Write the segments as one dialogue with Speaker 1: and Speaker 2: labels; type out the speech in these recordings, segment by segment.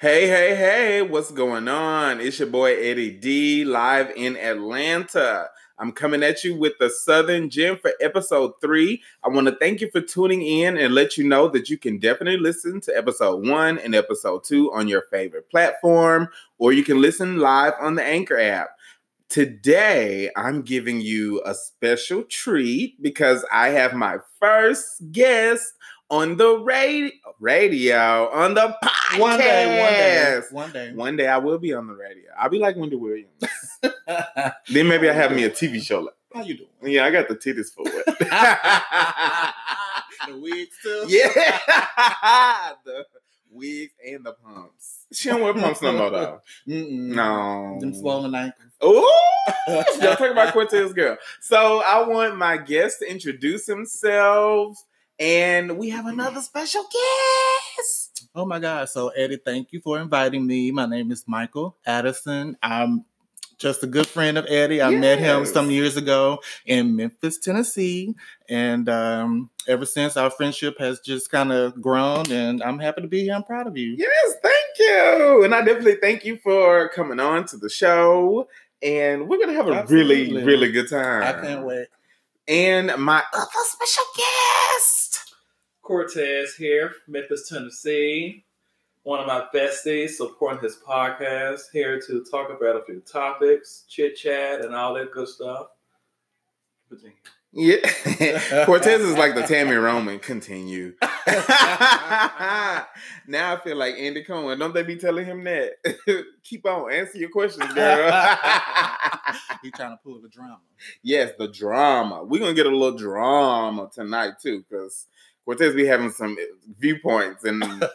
Speaker 1: Hey, hey, hey, what's going on? It's your boy Eddie D live in Atlanta. I'm coming at you with the Southern Gent for episode three. I want to thank you for tuning in and let you know that you can definitely listen to episode one and episode two on your favorite platform, or you can listen live on the Anchor app. Today, I'm giving you a special treat because I have my first guest on the radio, radio on the podcast.
Speaker 2: One day, one day, one day.
Speaker 1: One day I will be on the radio. I'll be like Wendy Williams. then maybe I have me a TV show. Like,
Speaker 2: How you doing?
Speaker 1: yeah, I got the titties for it.
Speaker 2: the wigs too.
Speaker 1: yeah, the wigs and the pumps. She don't wear pumps no more though.
Speaker 2: Mm-mm.
Speaker 1: No.
Speaker 2: Them swollen ankles.
Speaker 1: Oh, y'all talking about Cortez girl. So I want my guest to introduce himself, and we have another special guest.
Speaker 2: Oh my God. So, Eddie, thank you for inviting me. My name is Michael Addison. I'm just a good friend of Eddie. I met him some years ago in Memphis, Tennessee. And um, ever since our friendship has just kind of grown, and I'm happy to be here. I'm proud of you.
Speaker 1: Yes, thank you, and I definitely thank you for coming on to the show. And we're gonna have a really, really good time.
Speaker 2: I can't wait.
Speaker 1: And my other special guest.
Speaker 3: Cortez here, Memphis, Tennessee. One of my besties supporting his podcast. Here to talk about a few topics, chit chat, and all that good stuff. Continue.
Speaker 1: Yeah, Cortez is like the Tami Roman. Continue. now I feel like Andy Cohen. Don't they be telling him that? Keep on, answer your questions, girl.
Speaker 2: He's trying to pull the drama.
Speaker 1: yes, the drama. We're gonna get a little drama tonight too, because Cortez be having some viewpoints and
Speaker 3: Allegedly.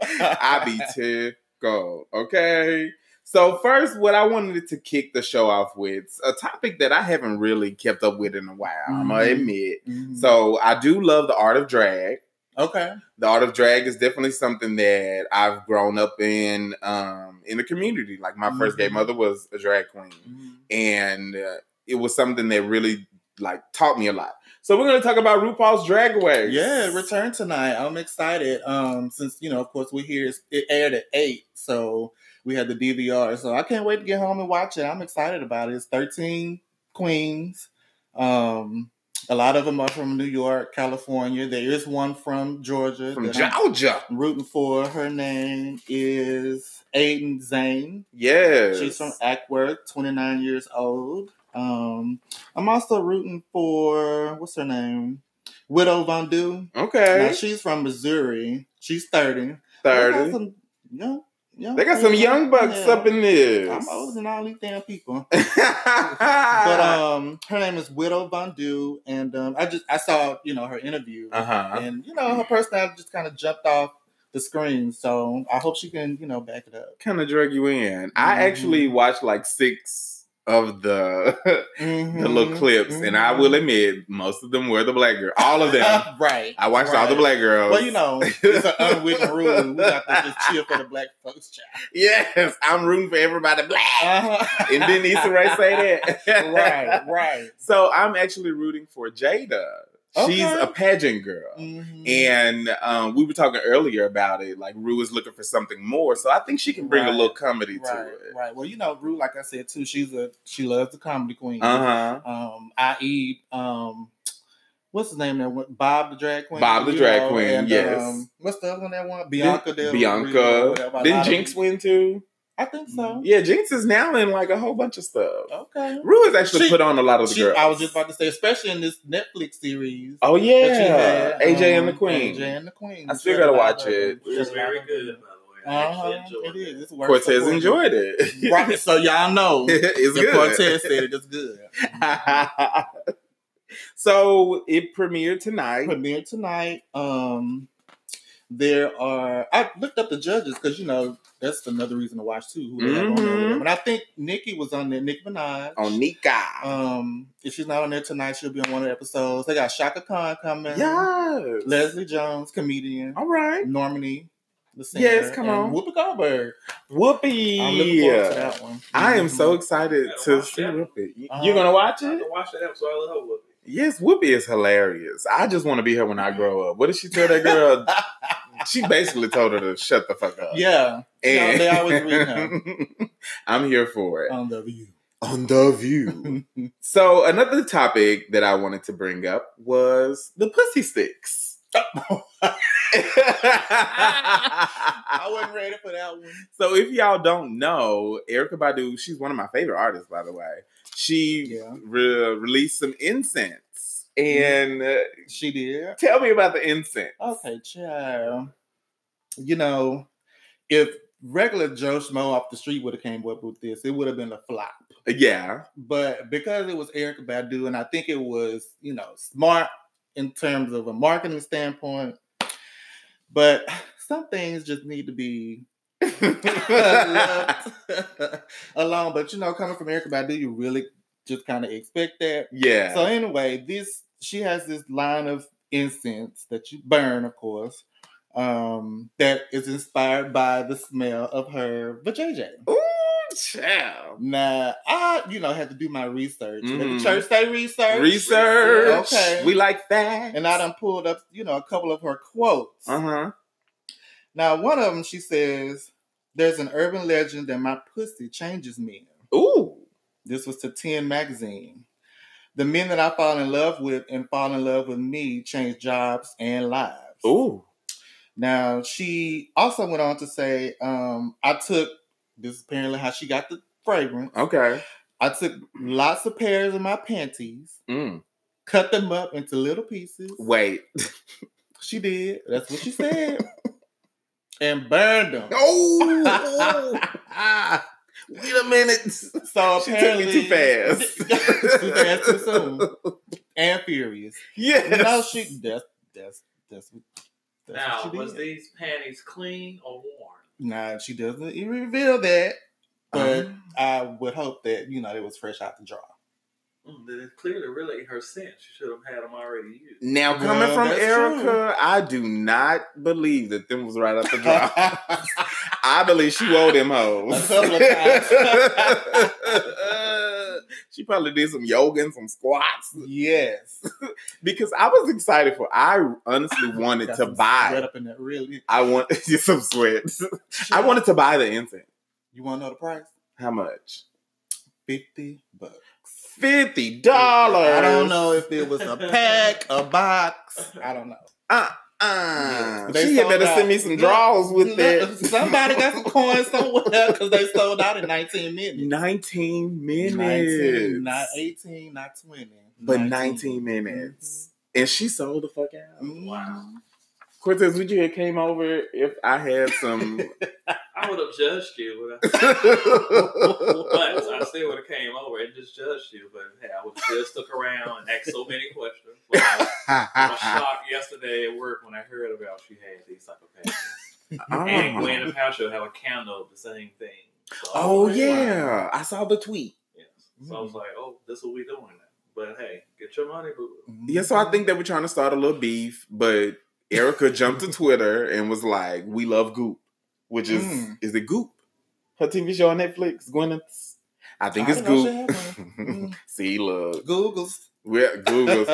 Speaker 1: I be tickled. Okay. So first, what I wanted to kick the show off with a topic that I haven't really kept up with in a while. I'm gonna
Speaker 2: Mhm.
Speaker 1: admit.
Speaker 2: Mhm.
Speaker 1: So I do love the art of drag.
Speaker 2: okay.
Speaker 1: The art of drag is definitely something that I've grown up in um, in the community. Like my first gay
Speaker 2: Mhm.
Speaker 1: mother was a drag queen,
Speaker 2: Mhm.
Speaker 1: and uh, it was something that really like taught me a lot. So we're gonna talk about RuPaul's Drag Race.
Speaker 2: Yeah, return tonight. I'm excited. Um, since you know, of course, we're here. It aired at eight, so we had the DVR. So I can't wait to get home and watch it. I'm excited about it. It's 13 queens. Um, a lot of them are from New York, California. There is one from Georgia.
Speaker 1: from
Speaker 2: that I'm
Speaker 1: Georgia.
Speaker 2: rooting for. Her name is Aiden Zhane.
Speaker 1: Yes,
Speaker 2: She's from Acworth, 29 years old. Um, I'm also rooting for what's her name, Widow Von'Du.
Speaker 1: Okay,
Speaker 2: Now she's from Missouri. She's 30.
Speaker 1: Thirty.
Speaker 2: got some young, young.
Speaker 1: They got some young bucks
Speaker 2: Yeah.
Speaker 1: up in this.
Speaker 2: I'm older than all these damn people.
Speaker 1: but
Speaker 2: um, her name is Widow Von'Du, and um, I just I saw you know her interview,
Speaker 1: uh huh.
Speaker 2: and you know her personality just kind of jumped off the screen. So I hope she can you know back it up.
Speaker 1: Kind of drug you in. I
Speaker 2: Mhm.
Speaker 1: actually watched like six of the the little
Speaker 2: Mhm,
Speaker 1: clips, and I will
Speaker 2: mhm.
Speaker 1: admit most of them were the black girl. All of them.
Speaker 2: right.
Speaker 1: I watched all the black girls.
Speaker 2: Well, you know, it's an unwritten rule. We got to just cheer for the black folks, child.
Speaker 1: Yes, I'm rooting for everybody black.
Speaker 2: Uh-huh.
Speaker 1: and didn't Issa Rae say that?
Speaker 2: right, right.
Speaker 1: So I'm actually rooting for Jaida. She's
Speaker 2: Okay.
Speaker 1: a pageant girl.
Speaker 2: Mhm.
Speaker 1: And um, we were talking earlier about it. Like Rue is looking for something more, so I think she can bring a little comedy
Speaker 2: right,
Speaker 1: to it.
Speaker 2: right. Well, you know, Rue, like I said too, she's a she loves the comedy queen.
Speaker 1: Uh huh.
Speaker 2: Um, i.e., um, what's his name? That one? Bob the drag queen.
Speaker 1: Bob the drag queen, yes.
Speaker 2: Um, what's the other one? That one? Bianca. Del
Speaker 1: Bianca. Didn't
Speaker 2: of
Speaker 1: Jinkx
Speaker 2: people-
Speaker 1: win too?
Speaker 2: I think so.
Speaker 1: Yeah, Jinkx is now in like a whole bunch of stuff.
Speaker 2: Okay.
Speaker 1: Rue has actually
Speaker 2: She-
Speaker 1: put on a lot of the
Speaker 2: She,
Speaker 1: girls.
Speaker 2: I was just about to say, especially in this Netflix series.
Speaker 1: oh
Speaker 2: that
Speaker 1: yeah,
Speaker 2: had,
Speaker 1: AJ and
Speaker 2: um,
Speaker 1: the Queen.
Speaker 2: AJ and the Queen.
Speaker 1: I still gotta watch
Speaker 2: of-
Speaker 1: it.
Speaker 3: It's
Speaker 2: a
Speaker 3: very good, by the way. I
Speaker 2: Uh-huh,
Speaker 3: actually enjoyed
Speaker 2: it
Speaker 3: it.
Speaker 2: is. It's worth
Speaker 1: Cortez
Speaker 2: supporting.
Speaker 1: enjoyed it.
Speaker 2: Right, so y'all know
Speaker 1: it's good.
Speaker 2: Cortez said it is good.
Speaker 1: so it premiered tonight.
Speaker 2: Premiered tonight. Um, there are. I looked up the judges because you know that's another reason to watch too. Who they have on there, whatever. And I think Nikki was on there. Nicki Minaj.
Speaker 1: on Nika.
Speaker 2: Um, if she's not on there tonight, she'll be on one of the episodes. They got Chaka Khan coming.
Speaker 1: yes.
Speaker 2: Leslie Jones, comedian.
Speaker 1: All right.
Speaker 2: Normani, the singer.
Speaker 1: Yes, come on.
Speaker 2: Whoopi Goldberg.
Speaker 1: Whoopi.
Speaker 2: I'm looking forward to that one.
Speaker 1: I am so
Speaker 2: Mhm.
Speaker 1: excited to see
Speaker 3: that.
Speaker 1: Whoopi. You-
Speaker 2: Uh-huh.
Speaker 1: You're gonna watch it?
Speaker 3: I
Speaker 1: it?
Speaker 3: can watch that episode. I love Whoopi.
Speaker 1: Yes, Whoopi is hilarious. I just want to be her when I grow up. What did she tell that girl? she basically told her to shut the fuck up.
Speaker 2: Yeah,
Speaker 1: and
Speaker 2: No, they always read him.
Speaker 1: I'm here for it.
Speaker 2: on the view.
Speaker 1: On the view. so another topic that I wanted to bring up was the pussy sticks.
Speaker 2: I wasn't ready for that one.
Speaker 1: So if y'all don't know, Erykah Badu, she's one of my favorite artists, by the way. She
Speaker 2: Yeah.
Speaker 1: re- released some incense, and uh,
Speaker 2: She did.
Speaker 1: tell me about the incense.
Speaker 2: Okay, child. You know, if regular Joe Schmo off the street would have came up with this, it would have been a flop.
Speaker 1: Yeah,
Speaker 2: But because it was Erykah Badu, and I think it was, you know, smart in terms of a marketing standpoint. But some things just need to be alone. But you know, coming from Erykah Badu, you really just kind of expect that.
Speaker 1: yeah.
Speaker 2: So anyway, this she has this line of incense that you burn, of course, um, that is inspired by the smell of her vajayjay.
Speaker 1: Ooh, child.
Speaker 2: Now, I, you know, had to do my research.
Speaker 1: Mhm.
Speaker 2: the church say research.
Speaker 1: Research.
Speaker 2: Okay.
Speaker 1: We like that.
Speaker 2: And I done pulled up, you know, a couple of her quotes.
Speaker 1: Uh huh.
Speaker 2: Now, one of them, she says, "There's an urban legend that my pussy changes men."
Speaker 1: Ooh.
Speaker 2: This was to 10 magazine. The men that I fall in love with and fall in love with me change jobs and lives.
Speaker 1: Ooh.
Speaker 2: Now, she also went on to say, um, I took, this is apparently how she got the fragrance.
Speaker 1: Okay.
Speaker 2: I took lots of pairs of my panties,
Speaker 1: Mm.
Speaker 2: cut them up into little pieces.
Speaker 1: Wait.
Speaker 2: She did. That's what she said. and burned them.
Speaker 1: Oh. Wait a minute.
Speaker 2: So
Speaker 1: She took
Speaker 2: apparently,
Speaker 1: me too fast.
Speaker 2: too fast, too soon, and furious.
Speaker 1: Yes.
Speaker 2: No, she. That's that's that's what. That's
Speaker 3: Now,
Speaker 2: what she
Speaker 3: was
Speaker 2: did.
Speaker 3: these panties clean or worn?
Speaker 2: Nah, she doesn't even reveal that. But
Speaker 1: Um,
Speaker 2: I would hope that you know it was fresh out the jar.
Speaker 3: Mm, clearly really her scent. She should have had them already used.
Speaker 1: now coming
Speaker 2: Well,
Speaker 1: from Erykah,
Speaker 2: true.
Speaker 1: I do not believe that them was right up the draw. I believe she wore them hoes.
Speaker 2: A couple of
Speaker 1: she probably did some yoga and some squats
Speaker 2: yes,
Speaker 1: because I was excited for. I honestly wanted
Speaker 2: Got
Speaker 1: to
Speaker 2: some
Speaker 1: buy.
Speaker 2: sweat up in there. Really,
Speaker 1: I want some sweat. I wanted to buy the incense.
Speaker 2: You want to know the price?
Speaker 1: How much?
Speaker 2: Fifty bucks.
Speaker 1: Fifty dollars.
Speaker 2: I don't know if it was a pack, a box. I don't know.
Speaker 1: Uh, uh,
Speaker 2: they
Speaker 1: she had better
Speaker 2: out.
Speaker 1: send me some draws with that.
Speaker 2: Somebody got some coins somewhere because they sold out in 19 minutes.
Speaker 1: 19 minutes.
Speaker 2: 19, not 18, not 20.
Speaker 1: but 19 minutes. And she sold the fuck out.
Speaker 3: Wow.
Speaker 1: Cortez, would you have came over if I had some?
Speaker 3: I would have judged you, but I, but I still would have came over and just judged you. But hey, I would have still stuck around and asked so many questions. Like, I, was, I was shocked yesterday at work when I heard about she had these type of panties. Ah. And
Speaker 1: Oh.
Speaker 3: Gwen Paltrow have a candle, the same thing. So I
Speaker 1: oh
Speaker 3: like,
Speaker 1: yeah, I saw the tweet.
Speaker 3: Yes. So I was like, oh, this is what we doing now. But hey, get your money, boo.
Speaker 1: Yeah, so I think they were trying to start a little beef, but Erykah jumped to Twitter and was like, "We love Goop," which is
Speaker 2: Mm.
Speaker 1: is it Goop? Her TV show on Netflix, Gwyneth's. I think
Speaker 2: I
Speaker 1: it's
Speaker 2: didn't
Speaker 1: Goop.
Speaker 2: she had one.
Speaker 1: See, look,
Speaker 2: Google's.
Speaker 1: we're Google's.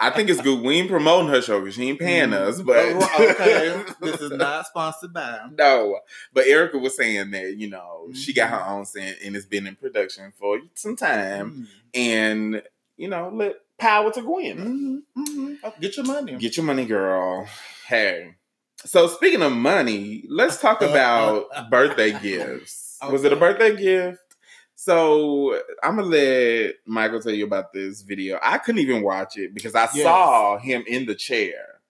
Speaker 1: I think it's Goop. We ain't promoting her show because she ain't paying us, but
Speaker 2: Oh, okay. This is not sponsored by.
Speaker 1: no. But Erykah was saying that you know she got her own scent and it's been in production for some time,
Speaker 2: Mm.
Speaker 1: and you know, let power to Gwen.
Speaker 2: Mhm, mhm. Oh, Get your money.
Speaker 1: Get your money, girl. Hey. So speaking of money, let's talk about birthday gifts. Was it a birthday gift? So I'm gonna let Michael tell you about this video. I couldn't even watch it because I
Speaker 2: Yes.
Speaker 1: saw him in the chair,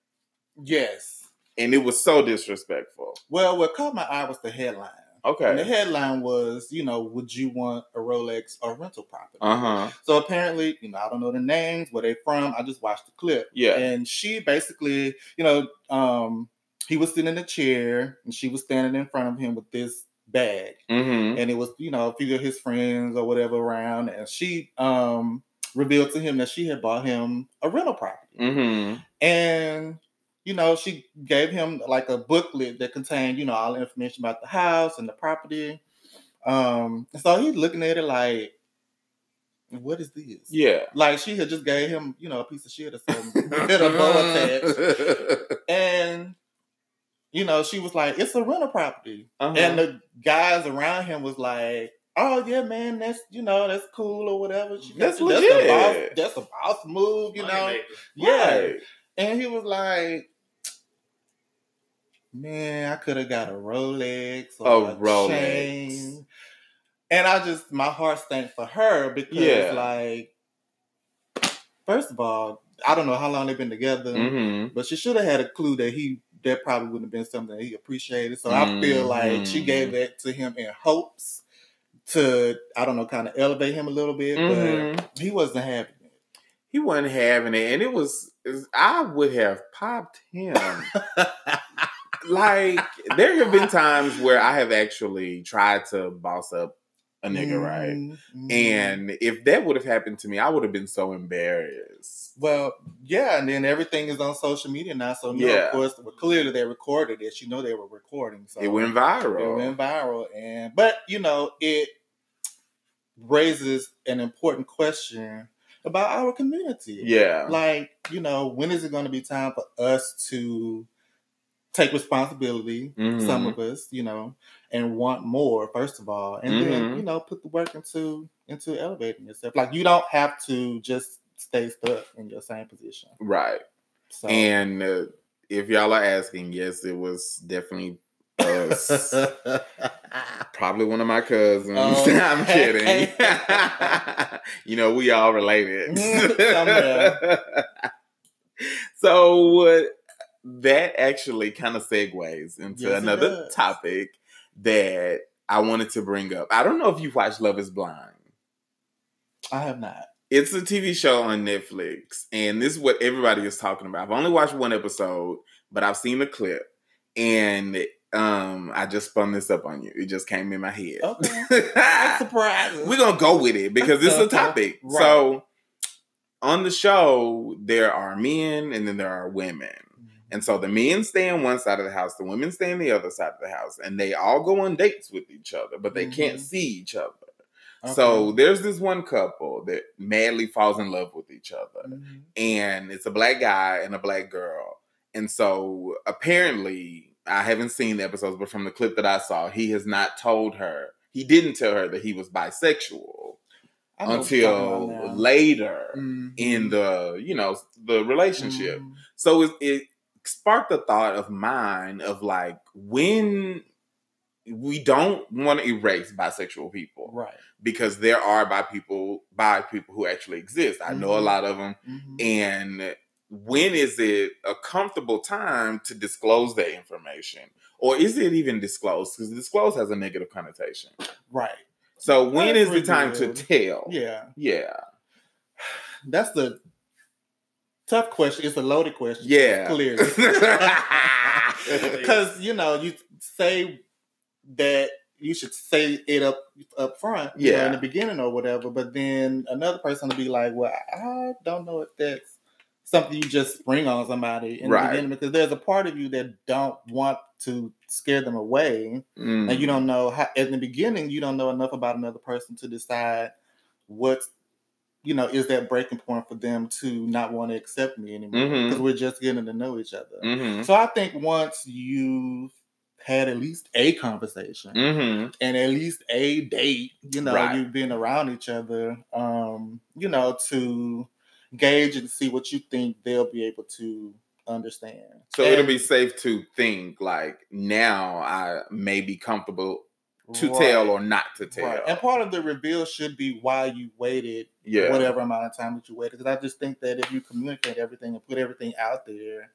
Speaker 2: Yes.
Speaker 1: and it was so disrespectful.
Speaker 2: Well, what caught my eye was the headline. And the headline was, you know, would you want a Rolex or rental property?
Speaker 1: Uh huh.
Speaker 2: So apparently, you know, I don't know the names, where they from. I just watched the clip.
Speaker 1: Yeah.
Speaker 2: And she basically, you know, um, he was sitting in a chair and she was standing in front of him with this bag.
Speaker 1: Mm-hmm.
Speaker 2: And it was, you know, a few of his friends or whatever around. And she um revealed to him that she had bought him a rental property.
Speaker 1: Mm-hmm.
Speaker 2: And you know, she gave him like a booklet that contained, you know, all the information about the house and the property. Um, and so he's looking at it like, what is this?
Speaker 1: Yeah.
Speaker 2: Like she had just gave him, you know, a piece of shit or something with a bow attached. And you know, she was like, "It's a rental property,"
Speaker 1: Uh-huh.
Speaker 2: and the guys around him was like, "Oh yeah, man, that's you know that's cool or whatever." She,
Speaker 1: That's
Speaker 2: that's, a
Speaker 1: legit.
Speaker 2: boss. That's a boss move, you know.
Speaker 3: Moneymaker.
Speaker 2: Yeah,
Speaker 1: Right.
Speaker 2: and he was like, "Man, I could have got a Rolex or
Speaker 1: A
Speaker 2: a
Speaker 1: Rolex.
Speaker 2: chain." And I just my heart stank for her because
Speaker 1: Yeah.
Speaker 2: like, first of all, I don't know how long they've been together,
Speaker 1: Mm-hmm.
Speaker 2: but she should have had a clue that he that probably wouldn't have been something that he appreciated. So I feel like she gave that to him in hopes to I don't know, kind of elevate him a little bit,
Speaker 1: Mhm.
Speaker 2: but he wasn't having
Speaker 1: He wasn't having it, and it was. I would have popped him. like there have been times where I have actually tried to boss up a nigga, right?
Speaker 2: Mhm.
Speaker 1: And if that would have happened to me, I would have been so embarrassed.
Speaker 2: Well, yeah, and then everything is on social media now. So no,
Speaker 1: Yeah.
Speaker 2: of course, clearly they recorded it. You know they were recording. So
Speaker 1: it went viral.
Speaker 2: It went viral, and but you know it raises an important question about our community.
Speaker 1: yeah.
Speaker 2: like you know, when is it going to be time for us to take responsibility?
Speaker 1: Mhm.
Speaker 2: Some of us, you know, and want more. First of all, and then
Speaker 1: Mhm.
Speaker 2: you know, put the work into into elevating yourself. Like you don't have to just stay stuck in your same position.
Speaker 1: Right.
Speaker 2: So.
Speaker 1: And uh, if y'all are asking, yes, it was definitely us. Probably one of my cousins.
Speaker 2: Oh.
Speaker 1: I'm kidding. you know, we all related. So uh, that actually kind of segues into
Speaker 2: Yes,
Speaker 1: another topic that I wanted to bring up. I don't know if you've watched Love is Blind.
Speaker 2: I have not.
Speaker 1: It's a TV show on Netflix, and this is what everybody is talking about. I've only watched one episode, but I've seen the clip, and um, I just spun this up on you. It just came in my head.
Speaker 2: Okay. That's surprising.
Speaker 1: We're gonna go with it because it's a topic.
Speaker 2: Right.
Speaker 1: So on the show, there are men and then there are women. And so the men stay on one side of the house, the women stay on the other side of the house, and they all go on dates with each other, but they can't
Speaker 2: Mhm.
Speaker 1: see each other.
Speaker 2: Okay.
Speaker 1: So there's this one couple that madly falls in love with each other
Speaker 2: Mhm.
Speaker 1: and it's a black guy and a black girl. And so apparently, I haven't seen the episodes, but from the clip that I saw, he has not told her. He didn't tell her that he was bisexual
Speaker 2: I know what you're talking
Speaker 1: until later
Speaker 2: Mhm.
Speaker 1: in the you know the relationship.
Speaker 2: Mhm.
Speaker 1: So it, it sparked the thought of mine of like when we don't want to erase bisexual people
Speaker 2: Right.
Speaker 1: because there are bi people bi people who actually exist. I know a
Speaker 2: Mhm.
Speaker 1: lot of them
Speaker 2: Mhm.
Speaker 1: and when is it a comfortable time to disclose that information or is it even disclosed because disclose has a negative connotation
Speaker 2: Right.
Speaker 1: so when is the
Speaker 2: That's
Speaker 1: time to tell
Speaker 2: Yeah.
Speaker 1: yeah
Speaker 2: That's the tough question. It's a loaded question.
Speaker 1: yeah
Speaker 2: Clearly. Because, you know, you say that you should say it up up front, you know,
Speaker 1: Yeah.
Speaker 2: in the beginning or whatever, but then another person will be like, Well, I don't know if that's something you just spring on somebody in
Speaker 1: Right.
Speaker 2: the beginning because there's a part of you that don't want to scare them away.
Speaker 1: Mm.
Speaker 2: and you don't know how in the beginning you don't know enough about another person to decide what's you know is that breaking point for them to not want to accept me anymore because we're just getting to know each other
Speaker 1: Mhm.
Speaker 2: so i think once you've had at least a conversation
Speaker 1: Mhm.
Speaker 2: and at least a date you know
Speaker 1: Right.
Speaker 2: you've been around each other um you know to gauge and see what you think they'll be able to understand
Speaker 1: so it'll be safe to think like now i may be comfortable to tell or not to tell
Speaker 2: Right. And part of the reveal should be why you waited
Speaker 1: yeah
Speaker 2: whatever amount of time that you waited. Because I just think that if you communicate everything and put everything out there,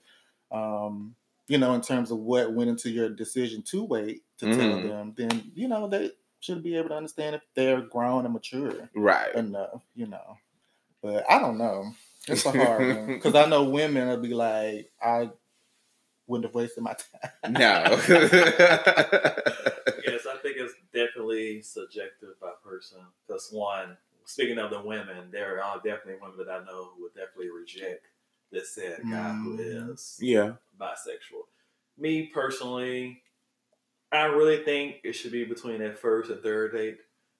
Speaker 2: um, you know, in terms of what went into your decision to wait to tell
Speaker 1: Mhm.
Speaker 2: them, then you know they should be able to understand if they're grown and mature
Speaker 1: right
Speaker 2: enough. You know, but I don't know. It's a hard one because I know women will be like, I wouldn't have wasted my time.
Speaker 1: no
Speaker 3: yes, I think it's definitely subjective by person. Because one, speaking of the women, there are definitely women that I know who would definitely reject this said guy who
Speaker 2: Mhm.
Speaker 1: yeah
Speaker 3: bisexual. Me personally, I really think it should be between that first and third date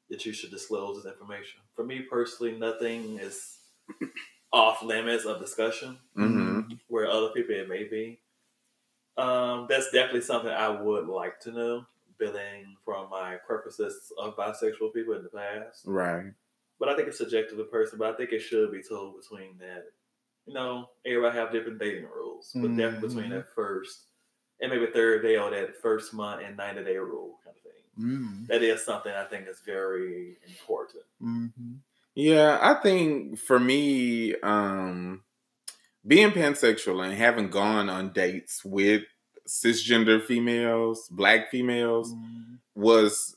Speaker 3: that you should disclose this information. For me personally, nothing is off limits of discussion
Speaker 1: hmm
Speaker 3: where other people it may be. Um, that's definitely something I would like to know, building from my purposes of bisexual people in the past.
Speaker 1: Right.
Speaker 3: But I think it's subjective to the person. But I think it should be told between that. You know, everybody have different dating rules, but definitely between
Speaker 2: Mhm.
Speaker 3: that first and maybe third day or that first month and ninety day rule kind of thing.
Speaker 2: Mm,
Speaker 3: That is something I think is very important.
Speaker 2: mhm.
Speaker 1: Yeah, I think for me, um, being pansexual and having gone on dates with cisgender females, black females,
Speaker 2: Mhm.
Speaker 1: was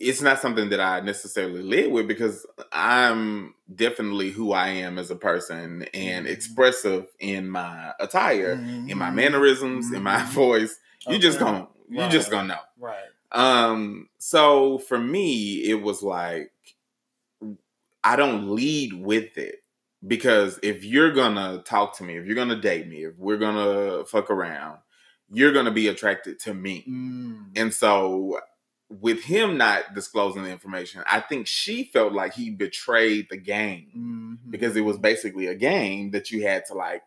Speaker 1: it's not something that I necessarily live with because I'm definitely who I am as a person and
Speaker 2: Mhm.
Speaker 1: expressive in my attire, in my
Speaker 2: Mhm.
Speaker 1: mannerisms, in my
Speaker 2: Mhm.
Speaker 1: voice. You just
Speaker 2: Okay.
Speaker 1: gonna you
Speaker 2: Right.
Speaker 1: just gonna know.
Speaker 2: Right.
Speaker 1: Um, so for me, it was like I don't lead with it because if you're gonna talk to me, if you're gonna date me, if we're gonna fuck around, you're gonna be attracted to me.
Speaker 2: Mm.
Speaker 1: And so with him not disclosing the information, I think she felt like he betrayed the game
Speaker 2: Mhm.
Speaker 1: because it was basically a game that you had to like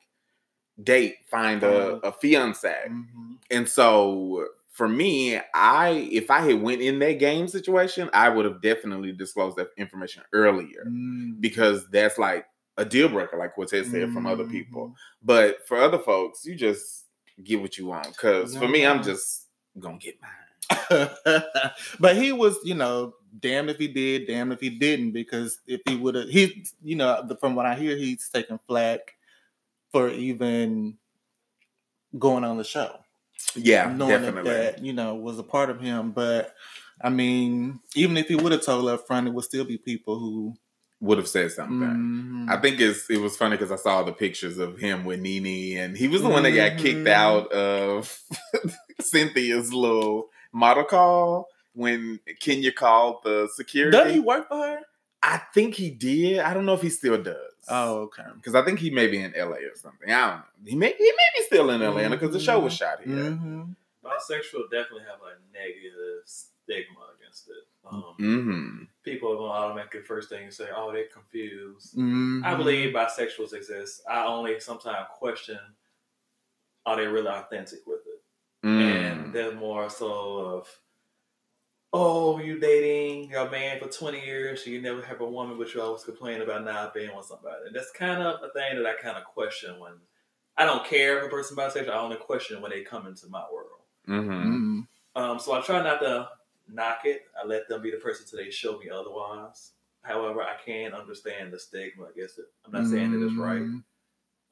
Speaker 1: date, find a, a fiance.
Speaker 2: Mhm.
Speaker 1: And so for me, I if I had went in that game situation, I would have definitely disclosed that information earlier
Speaker 2: Mm.
Speaker 1: because that's like a deal breaker, like what Ted said from other people.
Speaker 2: Mhm.
Speaker 1: But for other folks, you just get what you want. Because for me, I'm just gonna get mine.
Speaker 2: but he was, you know, damned if he did, damned if he didn't, because if he would have, he, you know, from what I hear, he's taking flack for even going on the show,
Speaker 1: Yeah,
Speaker 2: knowing
Speaker 1: definitely.
Speaker 2: that that you know was a part of him. But I mean, even if he would have told up front, it would still be people who.
Speaker 1: Would have said something.
Speaker 2: Mhm.
Speaker 1: I think it's it was funny because I saw the pictures of him with Nene, and he was the one that got kicked
Speaker 2: Mhm.
Speaker 1: out of Cynthia's little model call when Kenya called the security.
Speaker 2: Doesn't he work for her?
Speaker 1: I think he did. I don't know if he still does.
Speaker 2: Oh, okay.
Speaker 1: because I think he may be in LA or something. I don't know. He may he may be still in Atlanta because the show was shot here.
Speaker 2: Mhm.
Speaker 3: Bisexual definitely have a negative stigma against it. Um,
Speaker 1: Mm-hmm.
Speaker 3: People are gonna automatically first thing say, "Oh, they're confused."
Speaker 2: Mhm.
Speaker 3: I believe bisexuals exist. I only sometimes question, are they really authentic with it?
Speaker 1: Mm.
Speaker 3: And they're more so of, oh, you dating your man for 20 years, so you never have a woman, but you always complain about not being with somebody. And that's kind of a thing that I kind of question when I don't care if a person bisexual, I only question when they come into my world.
Speaker 1: Mm-hmm.
Speaker 2: Mhm.
Speaker 3: Um, so I try not to knock it. I let them be the person till they show me otherwise. However, I can understand the stigma against it. I'm not saying that it's right.
Speaker 2: Mhm.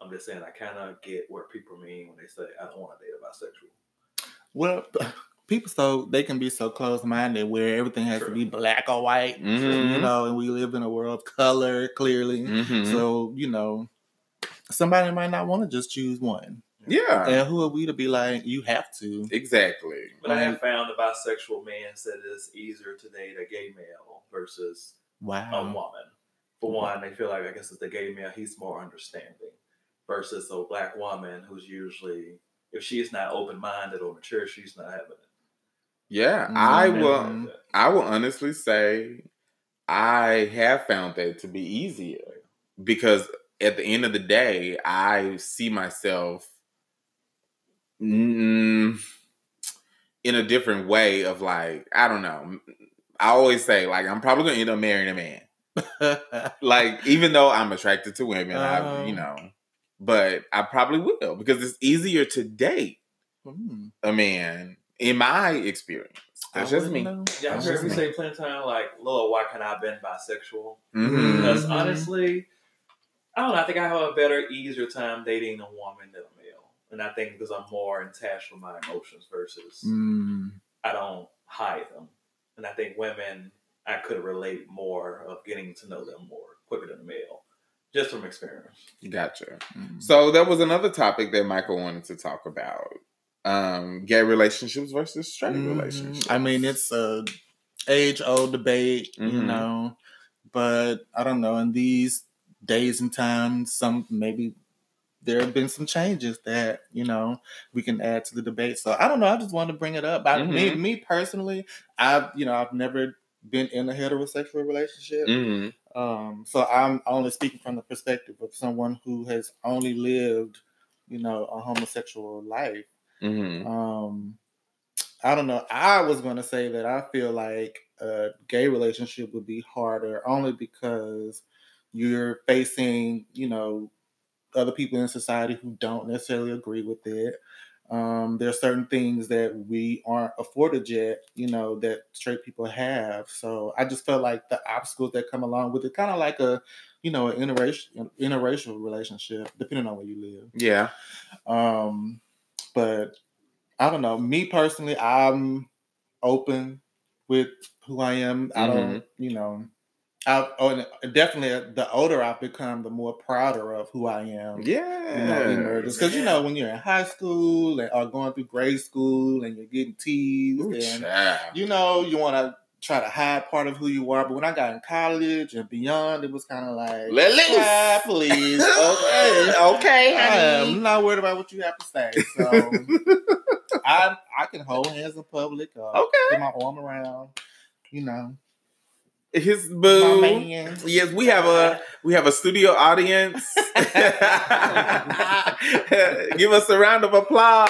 Speaker 3: I'm just saying I kind of get what people mean when they say I don't want to date a bisexual.
Speaker 2: Well, people so they can be so close minded where everything has to be black or white,
Speaker 1: Mhm.
Speaker 2: you know, and we live in a world of color clearly.
Speaker 1: Mhm.
Speaker 2: So, you know, somebody might not want to just choose one.
Speaker 1: Yeah,
Speaker 2: And who are we to be like, you have to?
Speaker 1: exactly.
Speaker 3: But I have found a bisexual man said it's easier to date a gay male versus a woman. For one, they feel like I guess it's the gay male, he's more understanding versus a black woman who's usually if she's not open minded or mature, she's not having it.
Speaker 1: Yeah,
Speaker 2: Mhm.
Speaker 1: I
Speaker 3: Men
Speaker 1: will.
Speaker 3: are like that.
Speaker 1: I will honestly say, I have found that to be easier because at the end of the day, I see myself mm, in a different way. Of like, I don't know. I always say like I'm probably gonna end up marrying a man. like even though I'm attracted to women, I you
Speaker 2: Um.
Speaker 1: know, but I probably will because it's easier to date
Speaker 2: Hmm.
Speaker 1: a man in my experience. That's
Speaker 2: I
Speaker 1: just me.
Speaker 2: know.
Speaker 3: Yeah, I've heard
Speaker 1: just
Speaker 3: me
Speaker 1: me.
Speaker 3: say plenty of time like, Lord, why can't I have been bisexual?
Speaker 1: Mhm.
Speaker 3: Because
Speaker 2: Mhm.
Speaker 3: honestly, I don't know. I think I have a better, easier time dating a woman than a male, and I think because I'm more in touch with my emotions versus
Speaker 2: Mm.
Speaker 3: I don't hide them. And I think women, I could relate more of getting to know them more quicker than a male, just from experience.
Speaker 1: Gotcha.
Speaker 2: Mm.
Speaker 1: So that was another topic that Michael wanted to talk about. Um, gay relationships versus straight
Speaker 2: Mhm.
Speaker 1: relationships.
Speaker 2: I mean, it's a age old debate, you
Speaker 1: Mhm.
Speaker 2: know, but I don't know. In these days and times, some maybe there have been some changes that you know we can add to the debate. So I don't know. I just wanted to bring it up. I, me,
Speaker 1: Mhm.
Speaker 2: me personally, I've you know I've never been in a heterosexual relationship.
Speaker 1: Mhm.
Speaker 2: Um, so I'm only speaking from the perspective of someone who has only lived, you know, a homosexual life.
Speaker 1: Mhm.
Speaker 2: Um, I don't know. I was gonna say that I feel like a gay relationship would be harder only because you're facing, you know, other people in society who don't necessarily agree with it. Um, there are certain things that we aren't afforded yet, you know, that straight people have. So I just felt like the obstacles that come along with it, kind of like a, you know, an interracial interracial relationship, depending on where you live.
Speaker 1: Yeah.
Speaker 2: Um, but I don't know. Me personally, I'm open with who I am. I don't, you know, I oh, and definitely the older I've become, the more prouder of who I am.
Speaker 1: Yeah.
Speaker 2: because you know when you're in high school and, or going through grade school and you're getting teased
Speaker 1: Ooh,
Speaker 2: and
Speaker 1: child.
Speaker 2: you know you want to try to hide part of who you are. But when I got in college and beyond, it was kind of like
Speaker 1: Let loose.
Speaker 2: "Ah, please, okay,
Speaker 1: okay,
Speaker 2: I'm not worried about what you have to say. So I I can hold hands in public. Uh,
Speaker 1: Okay.
Speaker 2: Put my arm around, you know,
Speaker 1: His boo.
Speaker 2: man.
Speaker 1: Yes, we have a we have a studio audience. Give us a round of applause.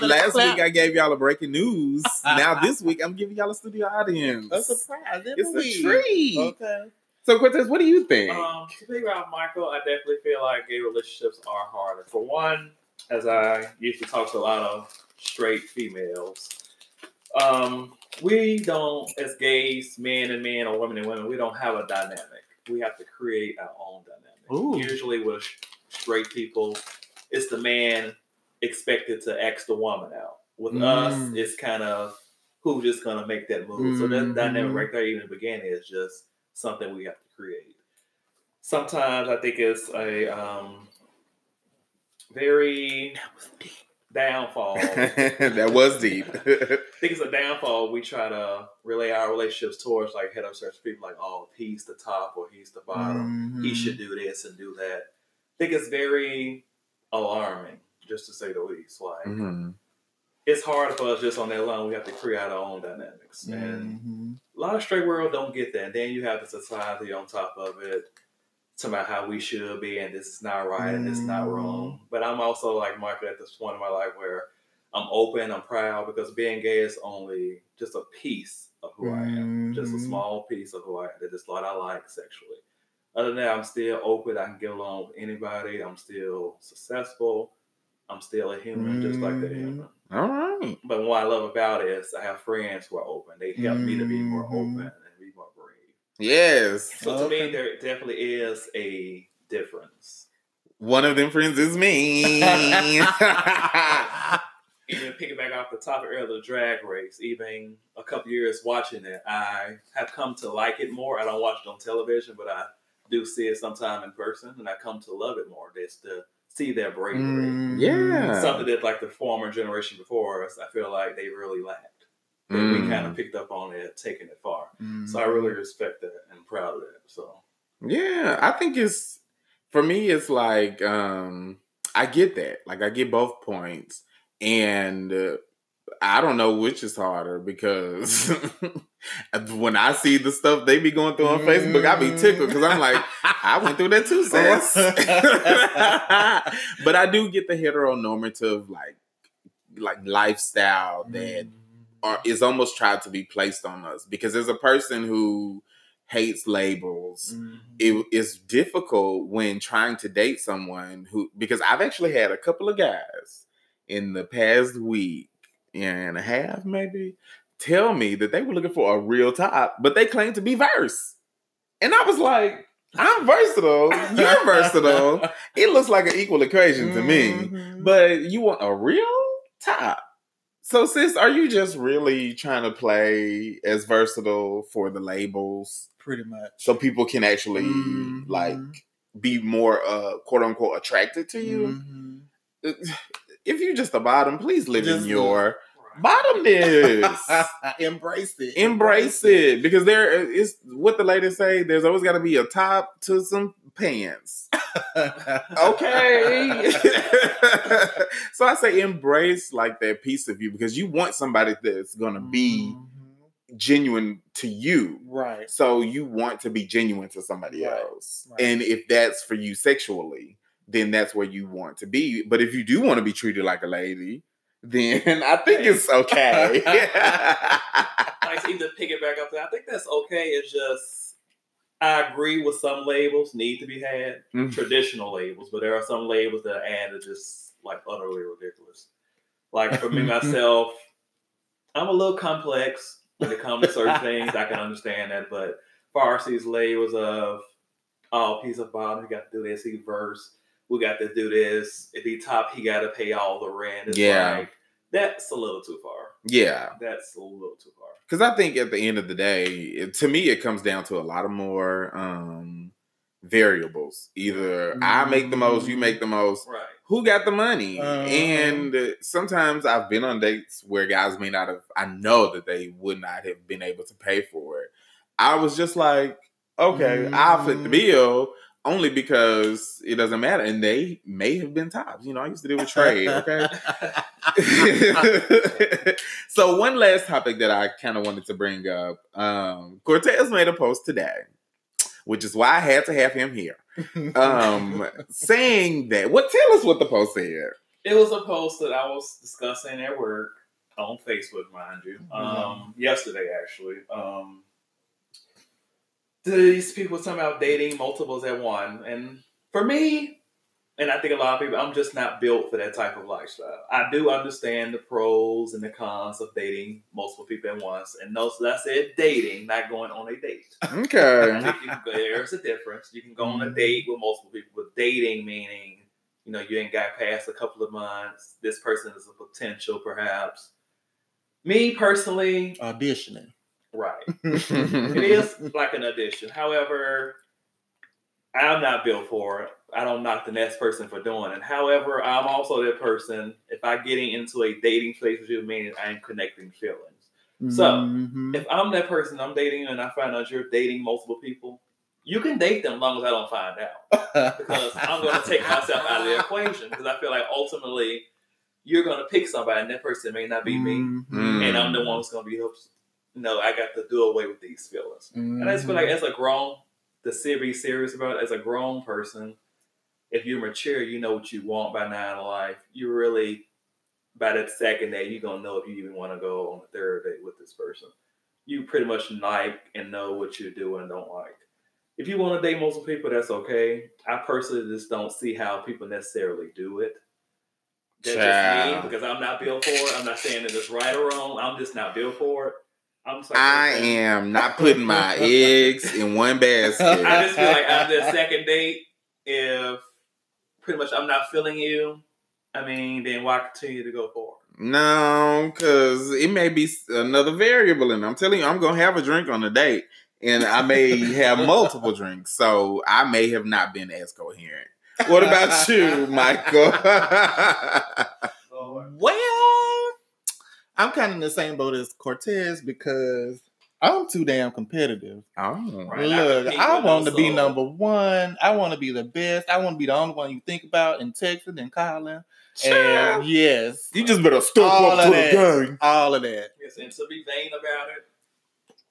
Speaker 1: Last week I gave y'all a breaking news. Now this week I'm giving y'all a studio audience.
Speaker 2: a surprise. every
Speaker 1: It's a
Speaker 2: week.
Speaker 1: treat.
Speaker 2: Okay.
Speaker 1: So Quintus, what do you think?
Speaker 3: Um, to figure out Michael, I definitely feel like gay relationships are harder. For one, as I used to talk to a lot of straight females, um, we don't, as gays, men and men, or women and women, we don't have a dynamic. We have to create our own dynamic.
Speaker 2: Ooh.
Speaker 3: Usually, with straight people, it's the man expected to ask the woman out. With us,
Speaker 2: Mm.
Speaker 3: it's kind of who's just gonna make that move. So that
Speaker 2: Mhm.
Speaker 3: dynamic right there, even the beginning, is just something we have to create. Sometimes I think it's a um, very downfall.
Speaker 1: That was deep.
Speaker 3: I think it's a downfall. We try to relay our relationships towards like heterosexual people, like, oh, he's the top or he's the bottom. He
Speaker 2: Mhm.
Speaker 3: should do this and do that. I think it's very alarming, just to say the least. Like,
Speaker 1: Mhm.
Speaker 3: it's hard for us just on that alone. We have to create our own dynamics. And
Speaker 2: Mhm.
Speaker 3: a lot of straight world don't get that. And then you have the society on top of it, talking about how we should be, and this is not right, and this is not
Speaker 2: Mm.
Speaker 3: wrong. But I'm also like Michael at this point in my life where I'm open, I'm proud, because being gay is only just a piece of who I am, just a
Speaker 2: Mhm.
Speaker 3: small piece of who I am. That is what I like sexually. Other than that, I'm still open. I can get along with anybody. I'm still successful. I'm still a human, just like the
Speaker 2: Mhm.
Speaker 3: human.
Speaker 1: All right.
Speaker 3: But what I love about it is I have friends who are open. They help me to be more
Speaker 2: Mhm.
Speaker 3: open and be more brave.
Speaker 1: Yes.
Speaker 3: So to me, there definitely is a difference.
Speaker 1: One of them friends is me.
Speaker 3: Even picking back off the topic earlier, the drag race. Even a couple years watching it, I have come to like it more. I don't watch it on television, but I do see it sometime in person, and I come to love it more. Just to see their bravery.
Speaker 2: Mhm.
Speaker 1: Yeah.
Speaker 3: Something that like the former generation before us, I feel like they really lacked. But
Speaker 1: Mm.
Speaker 3: we kind of picked up on it, taking it far.
Speaker 2: Mhm.
Speaker 3: So I really respect that and proud of that. So
Speaker 1: Yeah, I think it's for me. It's like um I get that. Like I get both points, and uh, I don't know which is harder because when I see the stuff they be going through on Facebook, I be tickled because I'm like, I went through that too, sis. but I do get the heteronormative like like lifestyle that are, is almost tried to be placed on us because as a person who hates labels
Speaker 2: Mhm.
Speaker 1: it is difficult when trying to date someone who because I've actually had a couple of guys in the past week and a half maybe tell me that they were looking for a real top, but they claimed to be verse. And I was like, I'm versatile, you're versatile. It looks like an equal equation to me.
Speaker 2: Mhm.
Speaker 1: But you want a real top. So sis, are you just really trying to play as versatile for the labels?
Speaker 2: pretty much.
Speaker 1: so people can actually
Speaker 2: Mhm.
Speaker 1: like be more uh quote unquote attracted to you.
Speaker 2: Mhm.
Speaker 1: If you're just a bottom, please live in
Speaker 2: Just
Speaker 1: your bottomness.
Speaker 2: Embrace it.
Speaker 1: Embrace it because there is what the ladies say. There's always got to be a top to some pants. Okay. so I say embrace like that piece of you because you want somebody that's gonna be
Speaker 2: Mhm.
Speaker 1: genuine to you.
Speaker 2: right.
Speaker 1: So you want to be genuine to somebody
Speaker 2: Right,
Speaker 1: else.
Speaker 2: right.
Speaker 1: And if that's for you sexually, then that's where you want to be. But if you do want to be treated like a lady, then I think it's okay.
Speaker 3: like to even pick it back up there, I think that's okay. It's just I agree with some labels need to be had,
Speaker 1: Mhm.
Speaker 3: traditional labels, but there are some labels that are added just like utterly ridiculous. Like for me myself, I'm a little complex when it comes to certain things. I can understand that, but far as labels of oh piece of bottom, he got to do this, he verse, we got to do this. If he top, he got to pay all the rent. It's
Speaker 1: Yeah.
Speaker 3: like that's a little too far.
Speaker 1: yeah.
Speaker 3: That's a little too far.
Speaker 1: Because I think at the end of the day, it, to me, it comes down to a lot of more um, variables. Either I make the most, you make the most.
Speaker 3: Right.
Speaker 1: Who got the money?
Speaker 2: Uh-huh.
Speaker 1: And uh, sometimes I've been on dates where guys may not have. I know that they would not have been able to pay for it. I was just like, okay, I'll foot the
Speaker 2: Mhm.
Speaker 1: bill. Only because it doesn't matter, and they may have been tops. You know, I used to deal with trade. Okay, so one last topic that I kind of wanted to bring up. Um, Cortez made a post today, which is why I had to have him here. Um, saying that. What? Tell us what the post said.
Speaker 3: It was a post that I was discussing at work on Facebook, mind you, um, yesterday actually. Um, these people somehow dating multiples at one, and for me, and I think a lot of people, I'm just not built for that type of lifestyle. I do understand the pros and the cons of dating multiple people at once, and notice that said dating, not going on a date.
Speaker 1: Okay.
Speaker 3: think you can go, there's a difference. You can go on a
Speaker 2: Mhm.
Speaker 3: date with multiple people, but dating meaning, you know, you ain't got past a couple of months. This person is a potential, perhaps. Me personally,
Speaker 2: Auditioning.
Speaker 3: Right. It is like an addition. However, I'm not built for it. I don't knock the next person for doing it. However, I'm also that person. If I getting into a dating phase with you, meaning I'm connecting feelings. So,
Speaker 2: Mhm.
Speaker 3: If I'm that person I'm dating and I find out you're dating multiple people, you can date them as long as I don't find out. Because I'm going to take myself out of the equation because I feel like ultimately you're going to pick somebody and that person may not be me.
Speaker 2: Mhm.
Speaker 3: And I'm the one who's going to be, no, I got to do away with these feelings. And I just feel
Speaker 2: Mm-hmm.
Speaker 3: like as a grown, to se- be serious about it, as a grown person, if you're mature, you know what you want by now in life. You really, by that second day, you're gonna know if you even want to go on a third date with this person. You pretty much like and know what you do and don't like. If you want to date multiple people, that's okay. I personally just don't see how people necessarily do it. That's just me because I'm not built for it. I'm not saying that it's right or wrong. I'm just not built for it. I'm just like,
Speaker 1: I am not putting my eggs in one basket.
Speaker 3: I just feel like after the second date, if pretty much I'm not feeling you, I mean, then why continue to go forward?
Speaker 1: No, because it may be another variable, and I'm telling you, I'm gonna have a drink on the date, and I may have multiple drinks, so I may have not been as coherent. What about you, Michael?
Speaker 2: Well, I'm kind of in the same boat as Cortez because I'm too damn competitive.
Speaker 1: oh,
Speaker 3: Right, I
Speaker 2: Look,
Speaker 3: compete
Speaker 2: I want to be number one. I want to be the best. I want to be the only one you think about in texting and calling.
Speaker 1: Child.
Speaker 2: And yes,
Speaker 1: you just better step
Speaker 2: All
Speaker 1: up
Speaker 2: of
Speaker 1: to
Speaker 2: that.
Speaker 1: the game.
Speaker 2: all of that.
Speaker 3: Yes, and to be vain about it,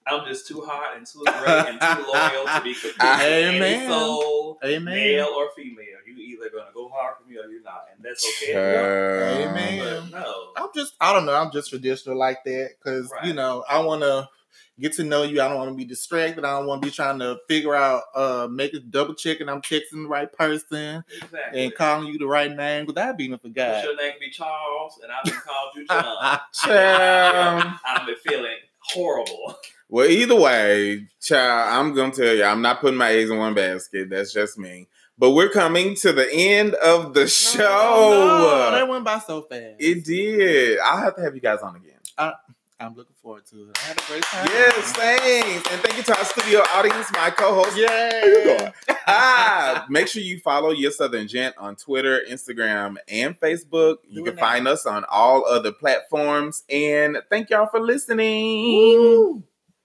Speaker 3: I'm just too hot and too great and too loyal to be competing with any soul,
Speaker 2: Amen.
Speaker 3: male or female. You either gonna go hard for me or you're not, and that's okay. if.
Speaker 2: Amen.
Speaker 3: No,
Speaker 2: I'm just, I don't know. I'm just traditional like that because you know I want to get to know you. I don't want to be distracted. I don't want to be trying to figure out, uh, make it double check and I'm texting the right person
Speaker 3: exactly.
Speaker 2: and calling you the right name. Because I'd be a
Speaker 3: But
Speaker 2: guy.
Speaker 3: your name be Charles, and I've been called you John.
Speaker 1: Child.
Speaker 3: I've been feeling horrible.
Speaker 1: Well, either way, child, I'm gonna tell you, I'm not putting my eggs in one basket. That's just me. But we're coming to the end of the show.
Speaker 2: No, that went by so fast.
Speaker 1: It did. I'll have to have you guys on again.
Speaker 2: I'm looking forward to it. I had a great time.
Speaker 1: Yes, thanks. And thank you to our studio audience, my co-host.
Speaker 2: Yeah.
Speaker 1: Where you going? ah, make sure you follow Your Southern Gent on Twitter, Instagram, and Facebook. You
Speaker 2: Do
Speaker 1: can find us on all other platforms. And thank y'all for listening.
Speaker 2: Woo.